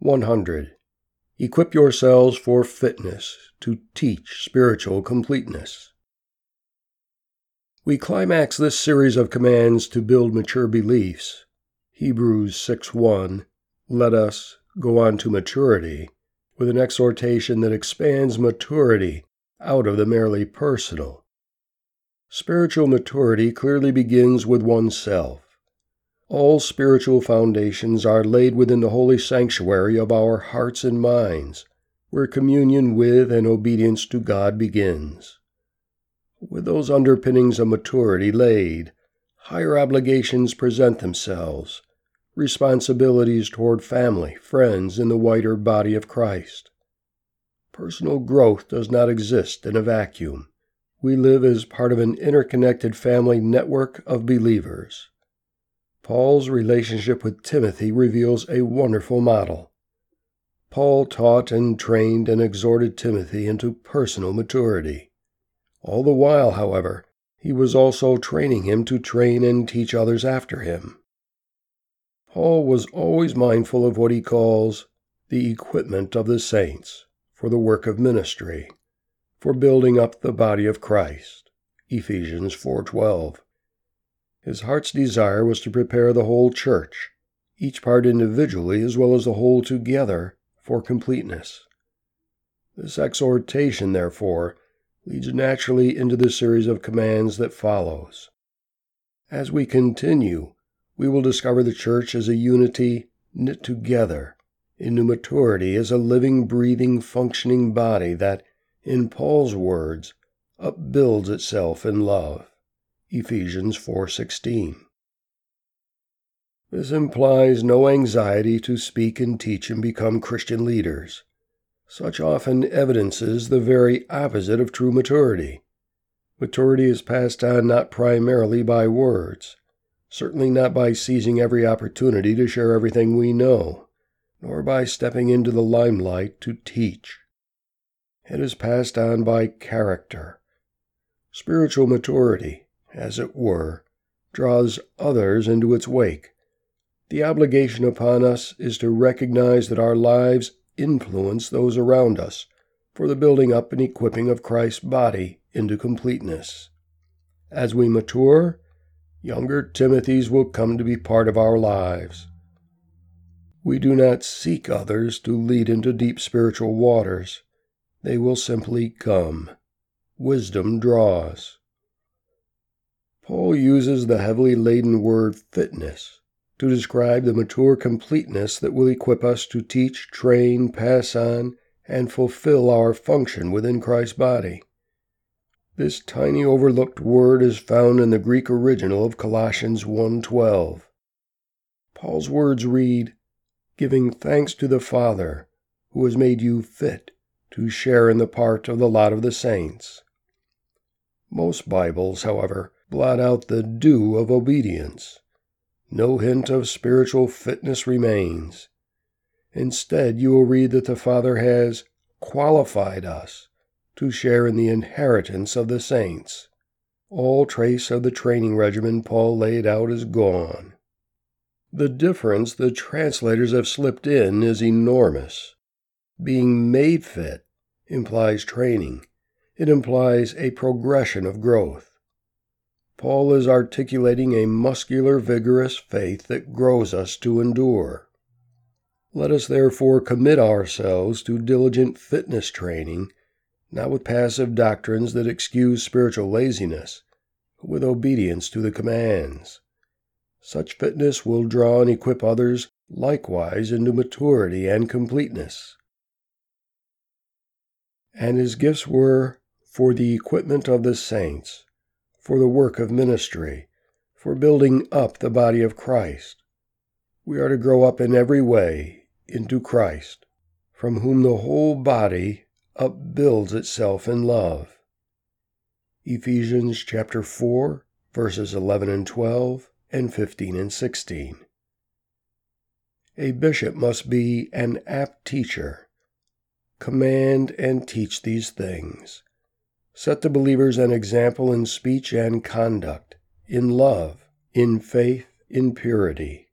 100. Equip yourselves for fitness to teach spiritual completeness. We climax this series of commands to build mature beliefs. Hebrews 6:1, let us go on to maturity, with an exhortation that expands maturity out of the merely personal. Spiritual maturity clearly begins with oneself. All spiritual foundations are laid within the holy sanctuary of our hearts and minds, where communion with and obedience to God begins. With those underpinnings of maturity laid, higher obligations present themselves, responsibilities toward family, friends, and the wider body of Christ. Personal growth does not exist in a vacuum. We live as part of an interconnected family network of believers. Paul's relationship with Timothy reveals a wonderful model. Paul taught and trained and exhorted Timothy into personal maturity. All the while, however, he was also training him to train and teach others after him. Paul was always mindful of what he calls the equipment of the saints for the work of ministry, for building up the body of Christ. Ephesians 4:12. His heart's desire was to prepare the whole church, each part individually as well as the whole together, for completeness. This exhortation, therefore, leads naturally into the series of commands that follows. As we continue, we will discover the church as a unity knit together into maturity as a living, breathing, functioning body that, in Paul's words, upbuilds itself in love. Ephesians 4:16. This implies no anxiety to speak and teach and become Christian leaders. Such often evidences the very opposite of true maturity. Maturity is passed on not primarily by words, certainly not by seizing every opportunity to share everything we know, nor by stepping into the limelight to teach. It is passed on by character. Spiritual maturity, as it were, draws others into its wake. The obligation upon us is to recognize that our lives influence those around us for the building up and equipping of Christ's body into completeness. As we mature, younger Timothys will come to be part of our lives. We do not seek others to lead into deep spiritual waters. They will simply come. Wisdom draws. Paul uses the heavily laden word fitness to describe the mature completeness that will equip us to teach, train, pass on, and fulfill our function within Christ's body. This tiny overlooked word is found in the Greek original of Colossians 1:12. Paul's words read, "Giving thanks to the Father, who has made you fit to share in the part of the lot of the saints." Most Bibles, however, blot out the dew of obedience. No hint of spiritual fitness remains. Instead, you will read that the Father has qualified us to share in the inheritance of the saints. All trace of the training regimen Paul laid out is gone. The difference the translators have slipped in is enormous. Being made fit implies training, it implies a progression of growth. Paul is articulating a muscular, vigorous faith that grows us to endure. Let us therefore commit ourselves to diligent fitness training, not with passive doctrines that excuse spiritual laziness, but with obedience to the commands. Such fitness will draw and equip others likewise into maturity and completeness. And his gifts were for the equipment of the saints for the work of ministry, for building up the body of Christ. We are to grow up in every way into Christ, from whom the whole body upbuilds itself in love. Ephesians chapter 4, verses 11 and 12, and 15 and 16. A bishop must be an apt teacher. Command and teach these things Set the believers an example in speech and conduct, in love, in faith, in purity.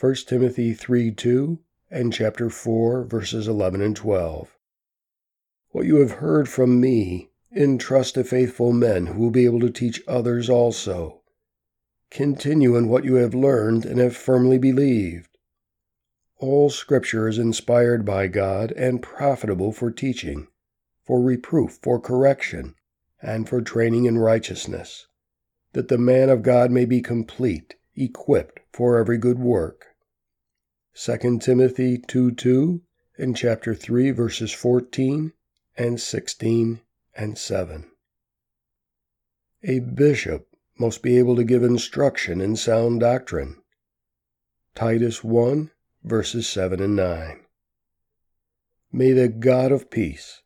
1 Timothy 3 2 and chapter 4, verses 11 and 12. What you have heard from me, entrust to faithful men who will be able to teach others also. Continue in what you have learned and have firmly believed. All Scripture is inspired by God and profitable for teaching, for reproof, for correction, and for training in righteousness, that the man of God may be complete, equipped for every good work. 2 Timothy 2 2 and chapter 3, verses 14 and 16 and 7. A bishop must be able to give instruction in sound doctrine. Titus 1, verses 7 and 9. May the God of peace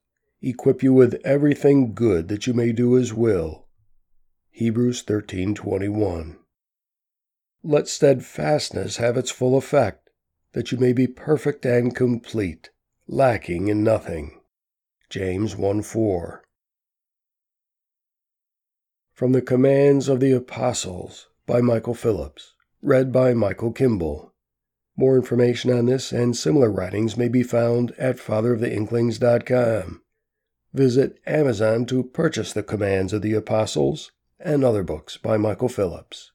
equip you with everything good that you may do his will. Hebrews 13:21. Let steadfastness have its full effect, that you may be perfect and complete, lacking in nothing. James 1 4. From the Commands of the Apostles by Michael Phillips, read by Michael Kimball. More information on this and similar writings may be found at fatheroftheinklings.com. Visit Amazon to purchase the Commands of the Apostles and other books by Michael Phillips.